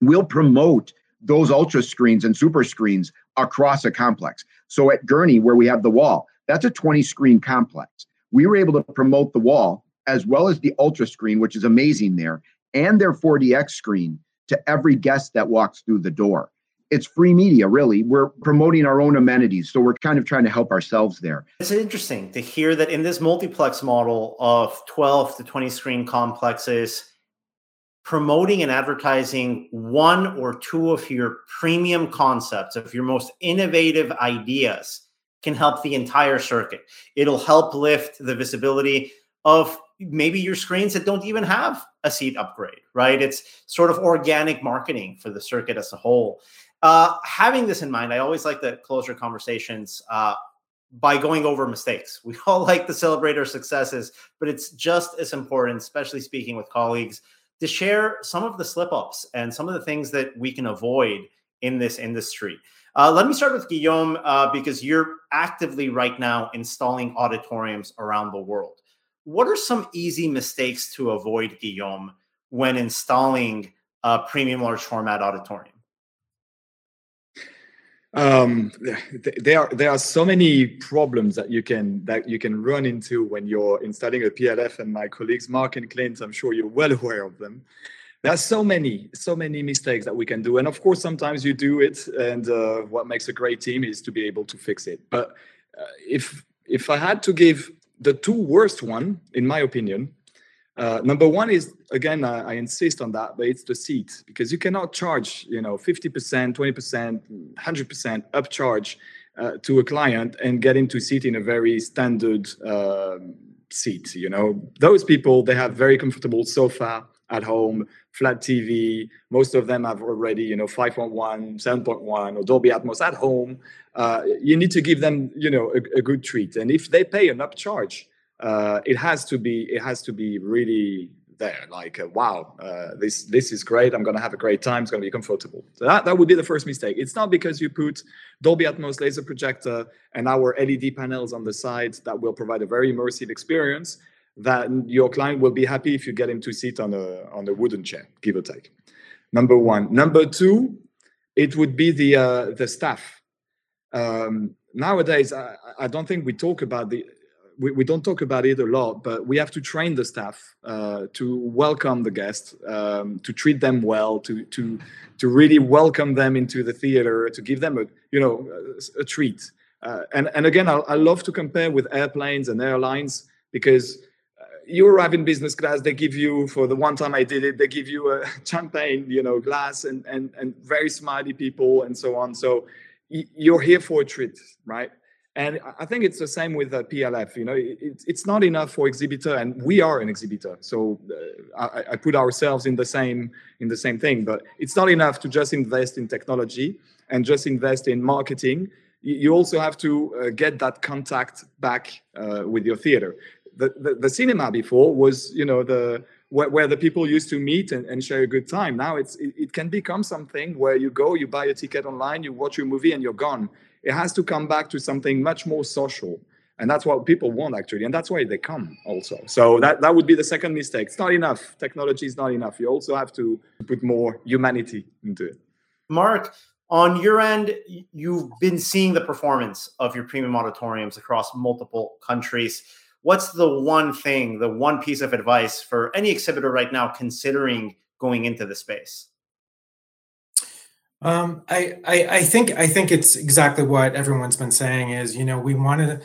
we'll promote those ultra screens and super screens across a complex. So at Gurnee, where we have the wall, that's a 20 screen complex. We were able to promote the wall as well as the ultra screen, which is amazing there, and their 4DX screen to every guest that walks through the door. It's free media, really. We're promoting our own amenities. So we're kind of trying to help ourselves there. It's interesting to hear that in this multiplex model of 12 to 20 screen complexes, promoting and advertising one or two of your premium concepts, of your most innovative ideas, can help the entire circuit. It'll help lift the visibility of maybe your screens that don't even have a seat upgrade, right? It's sort of organic marketing for the circuit as a whole. Uh, having this in mind, I always like to close our conversations uh, by going over mistakes. We [LAUGHS] all like to celebrate our successes, but it's just as important, especially speaking with colleagues, to share some of the slip ups and some of the things that we can avoid in this industry. Uh, let me start with Guillaume uh, because you're actively right now installing auditoriums around the world. What are some easy mistakes to avoid, Guillaume, when installing a premium large format auditorium? Um, there are there are so many problems that you can that you can run into when you're installing a PLF. And my colleagues Mark and Clint, I'm sure you're well aware of them. There are so many so many mistakes that we can do, and of course sometimes you do it. And uh, what makes a great team is to be able to fix it. But uh, if if I had to give the two worst one, in my opinion, uh, number one is again, I, I, insist on that, but it's the seat because you cannot charge, you know, 50%, 20%, 100% upcharge uh, to a client and get him to sit in a very standard uh, seat. You know, those people they have very comfortable sofa at home, flat TV. Most of them have already, you know, 5.1, 7.1, or Dolby Atmos at home. Uh, you need to give them, you know, a, a good treat, and if they pay an upcharge uh, it has to be it has to be really there like uh, wow uh, this this is great i'm gonna have a great time it's gonna be comfortable. So that, that would be the first mistake. It's not because you put dolby atmos laser projector and our led panels on the sides that will provide a very immersive experience that your client will be happy if you get him to sit on a on a wooden chair give or take. Number one. Number two it would be the uh, the staff. Um, nowadays I, I don't think we talk about the we, we don't talk about it a lot, but we have to train the staff uh, to welcome the guests, um, to treat them well, to to to really welcome them into the theater, to give them a you know a, a treat. Uh, and and again, I, I love to compare with airplanes and airlines because uh, you arrive in business class, they give you for the one time I did it, they give you a [LAUGHS] champagne, you know, glass and and and very smiley people and so on. So you're here for a treat, right? And I think it's the same with the PLF. You know, it, it's not enough for exhibitor, and we are an exhibitor, so uh, I, I, put ourselves in the same in the same thing. But it's not enough to just invest in technology and just invest in marketing. You also have to uh, get that contact back uh, with your theater. The, the, the cinema before was, you know, the where, where, the people used to meet and, and share a good time. Now it's it, it, can become something where you go, you buy a ticket online, you watch your movie, and you're gone it has to come back to something much more social. And that's what people want actually. And that's why they come also. So that, that would be the second mistake. It's not enough. Technology is not enough. You also have to put more humanity into it. Mark on your end you've been seeing the performance of your premium auditoriums across multiple countries. What's the one thing the one piece of advice for any exhibitor right now considering going into the space um, I, I, I think I think it's exactly what everyone's been saying is you know we want to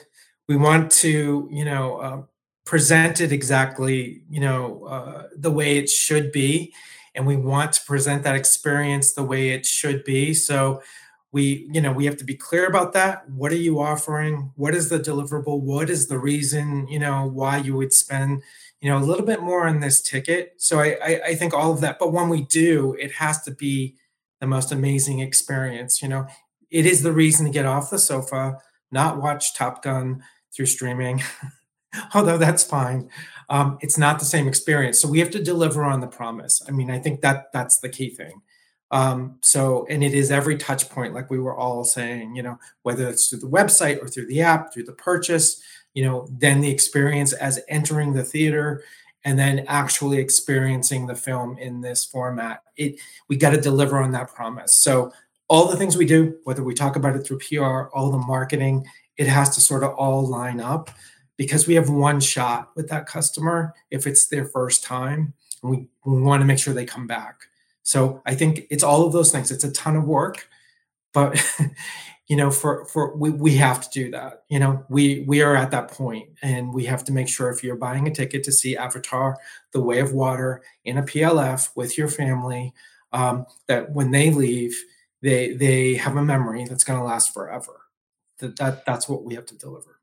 we want to you know uh, present it exactly you know uh, the way it should be, and we want to present that experience the way it should be. So we you know we have to be clear about that. What are you offering? What is the deliverable? What is the reason you know why you would spend you know a little bit more on this ticket? So I, I, I think all of that. But when we do, it has to be the most amazing experience. You know, it is the reason to get off the sofa, not watch Top Gun through streaming, [LAUGHS] although that's fine. Um, it's not the same experience. So we have to deliver on the promise. I mean, I think that that's the key thing. Um, so, and it is every touch point, like we were all saying, you know, whether it's through the website or through the app, through the purchase, you know, then the experience as entering the theater and then actually experiencing the film in this format. It we got to deliver on that promise. So all the things we do whether we talk about it through pr all the marketing it has to sort of all line up because we have one shot with that customer if it's their first time and we, we want to make sure they come back. So i think it's all of those things. It's a ton of work but [LAUGHS] you know for for we, we have to do that you know we we are at that point and we have to make sure if you're buying a ticket to see avatar the way of water in a plf with your family um, that when they leave they they have a memory that's going to last forever. That, that that's what we have to deliver.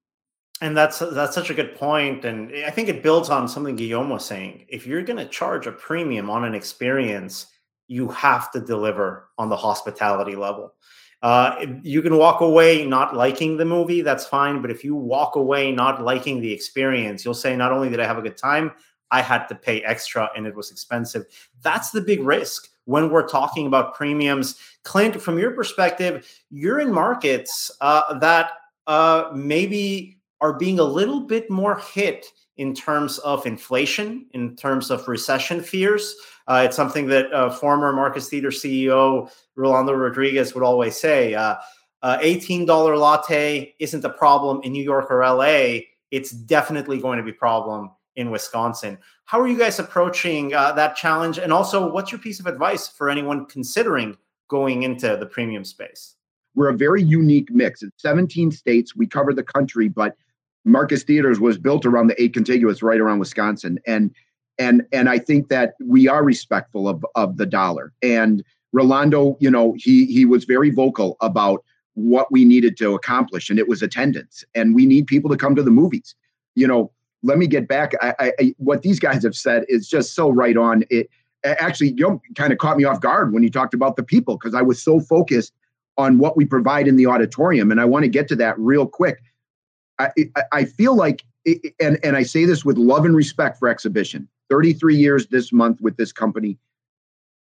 And that's that's such a good point and i think it builds on something guillaume was saying. If you're going to charge a premium on an experience you have to deliver on the hospitality level uh, you can walk away not liking the movie, that's fine. But if you walk away not liking the experience, you'll say, not only did I have a good time, I had to pay extra and it was expensive. That's the big risk when we're talking about premiums. Clint, from your perspective, you're in markets uh, that uh, maybe are being a little bit more hit in terms of inflation, in terms of recession fears. Uh, it's something that uh, former Marcus Theater CEO Rolando Rodriguez would always say. Uh, uh $18 latte isn't a problem in New York or LA. It's definitely going to be a problem in Wisconsin. How are you guys approaching uh, that challenge? And also, what's your piece of advice for anyone considering going into the premium space? We're a very unique mix. In 17 states, we cover the country, but Marcus Theaters was built around the eight contiguous right around Wisconsin. And and and I think that we are respectful of of the dollar. And Rolando, you know, he he was very vocal about what we needed to accomplish, and it was attendance. And we need people to come to the movies. You know, let me get back. I, I what these guys have said is just so right on. It actually you know, kind of caught me off guard when you talked about the people because I was so focused on what we provide in the auditorium, and I want to get to that real quick. I, I feel like, and and I say this with love and respect for exhibition. 33 years this month with this company.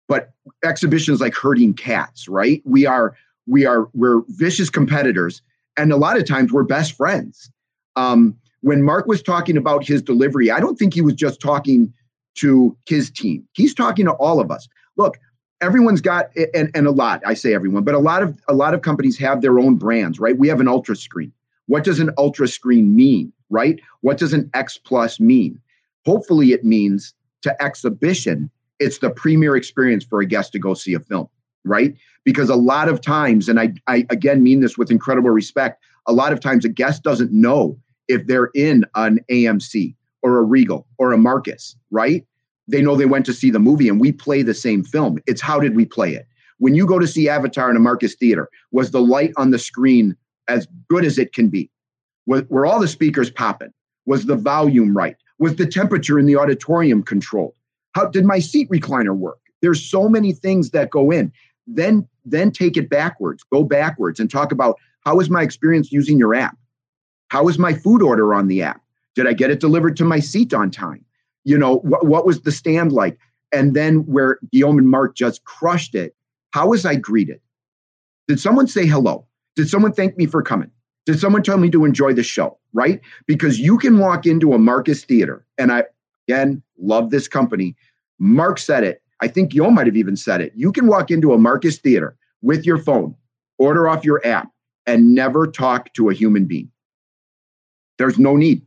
But exhibitions like herding cats, right? We are we are we're vicious competitors, and a lot of times we're best friends. Um, when Mark was talking about his delivery, I don't think he was just talking to his team. He's talking to all of us. Look, everyone's got and, and a lot, I say everyone, but a lot of a lot of companies have their own brands, right? We have an ultra screen. What does an ultra screen mean, right? What does an X plus mean? Hopefully, it means to exhibition, it's the premier experience for a guest to go see a film, right? Because a lot of times, and I, I again mean this with incredible respect, a lot of times a guest doesn't know if they're in an AMC or a Regal or a Marcus, right? They know they went to see the movie and we play the same film. It's how did we play it? when you go to see Avatar in a Marcus Theater, was the light on the screen as good as it can be? Was, were all the speakers popping? Was the volume right? Was the temperature in the auditorium controlled? How did my seat recliner work? There's so many things that go in. Then then take it backwards, go backwards and talk about how was my experience using your app? How was my food order on the app? Did I get it delivered to my seat on time? You know, wh- what was the stand like? And then where Guillaume and Mark just crushed it, how was I greeted? Did someone say hello? Did someone thank me for coming? Did someone tell me to enjoy the show? Right? Because you can walk into a Marcus Theater, and I, again, love this company. Mark said it. I think Guillaume might have even said it. You can walk into a Marcus Theater with your phone, order off your app, and never talk to a human being. There's no need.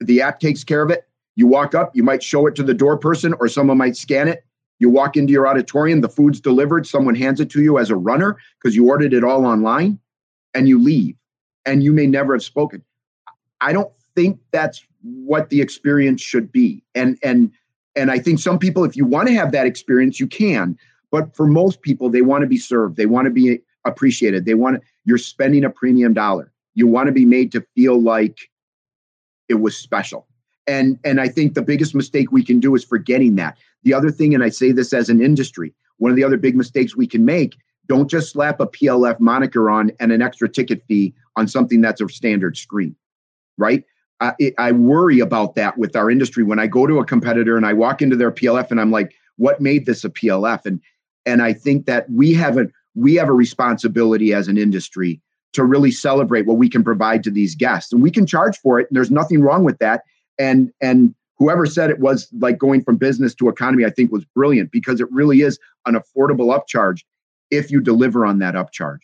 The app takes care of it. You walk up, you might show it to the door person, or someone might scan it. You walk into your auditorium, the food's delivered, someone hands it to you as a runner because you ordered it all online, and you leave. And you may never have spoken. I don't think that's what the experience should be. And and and I think some people, if you want to have that experience, you can. But for most people, they want to be served. They want to be appreciated. They want you're spending a premium dollar. You want to be made to feel like it was special. And and I think the biggest mistake we can do is forgetting that. The other thing, and I say this as an industry, one of the other big mistakes we can make, don't just slap a PLF moniker on and an extra ticket fee on something that's a standard screen, right? I, I worry about that with our industry when I go to a competitor and I walk into their PLF and I'm like, what made this a PLF? And and I think that we have a we have a responsibility as an industry to really celebrate what we can provide to these guests, and we can charge for it. And there's nothing wrong with that. And and whoever said it was like going from business to economy, I think was brilliant because it really is an affordable upcharge if you deliver on that upcharge.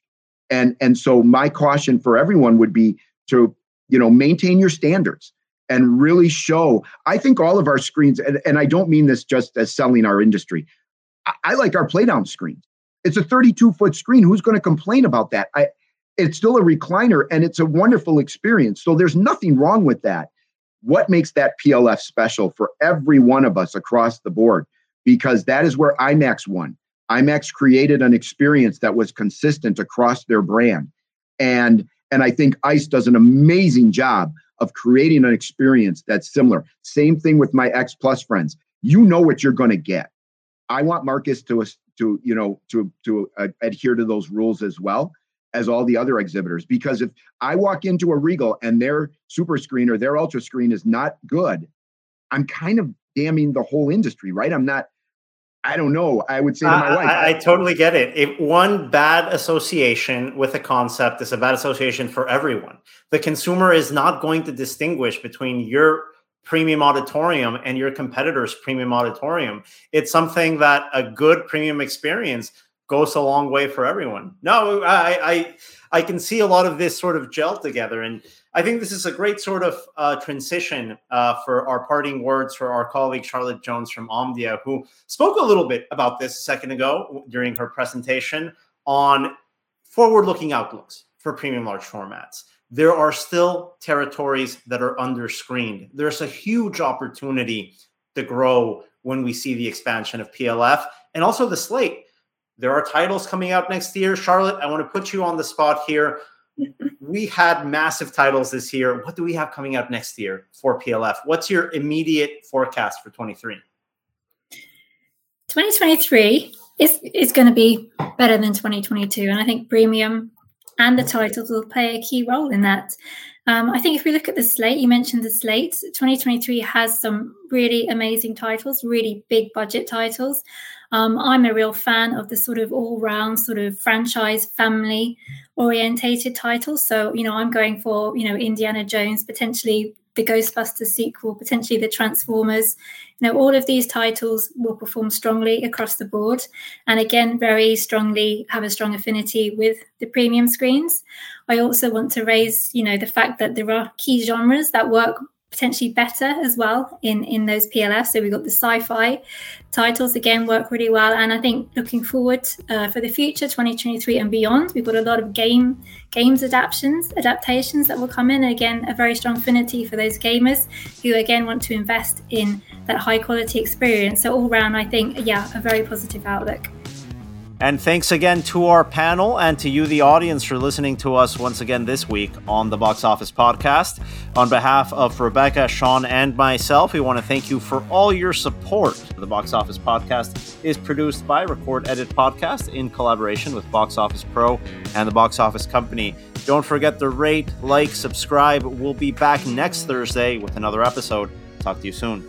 And and so my caution for everyone would be to you know maintain your standards and really show i think all of our screens and, and i don't mean this just as selling our industry I, I like our playdown screens. It's a 32 foot screen. Who's going to complain about that? I, it's still a recliner and it's a wonderful experience. So there's nothing wrong with that. What makes that plf special for every one of us across the board? Because that is where imax won imax created an experience that was consistent across their brand and and I think ICE does an amazing job of creating an experience that's similar. Same thing with my X Plus friends. You know what you're going to get. I want Marcus to to you know to to uh, adhere to those rules as well as all the other exhibitors because if I walk into a Regal and their super screen or their ultra screen is not good, I'm kind of damning the whole industry, right? I'm not I don't know. I would say to my I, wife. I, I totally get it. If one bad association with a concept is a bad association for everyone. The consumer is not going to distinguish between your premium auditorium and your competitor's premium auditorium. It's something that a good premium experience goes a long way for everyone. No, I I, I can see a lot of this sort of gel together and I think this is a great sort of uh, transition uh, for our parting words for our colleague Charlotte Jones from Omdia, who spoke a little bit about this a second ago during her presentation on forward looking outlooks for premium large formats. There are still territories that are underscreened. There's a huge opportunity to grow when we see the expansion of PLF and also the slate. There are titles coming out next year. Charlotte, I want to put you on the spot here we had massive titles this year. What do we have coming up next year for PLF? What's your immediate forecast for 23? 2023 is is going to be better than 2022, and I think premium and the titles will play a key role in that. Um, I think if we look at the slate, you mentioned the slate. 2023 has some really amazing titles, really big budget titles. Um, I'm a real fan of the sort of all round sort of franchise family orientated titles. So, you know, I'm going for, you know, Indiana Jones, potentially the Ghostbusters sequel, potentially the Transformers. You know, all of these titles will perform strongly across the board. And again, very strongly have a strong affinity with the premium screens. I also want to raise, you know, the fact that there are key genres that work potentially better as well in in those PLFs. So we've got the sci-fi titles again work really well, and I think looking forward uh, for the future, 2023 and beyond, we've got a lot of game games adaptations adaptations that will come in. Again, a very strong affinity for those gamers who again want to invest in that high quality experience. So all round, I think yeah, a very positive outlook. And thanks again to our panel and to you, the audience, for listening to us once again this week on the Box Office Podcast. On behalf of Rebecca, Sean, and myself, we want to thank you for all your support. The Box Office Podcast is produced by Record Edit Podcast in collaboration with Box Office Pro and the Box Office Company. Don't forget to rate, like, subscribe. We'll be back next Thursday with another episode. Talk to you soon.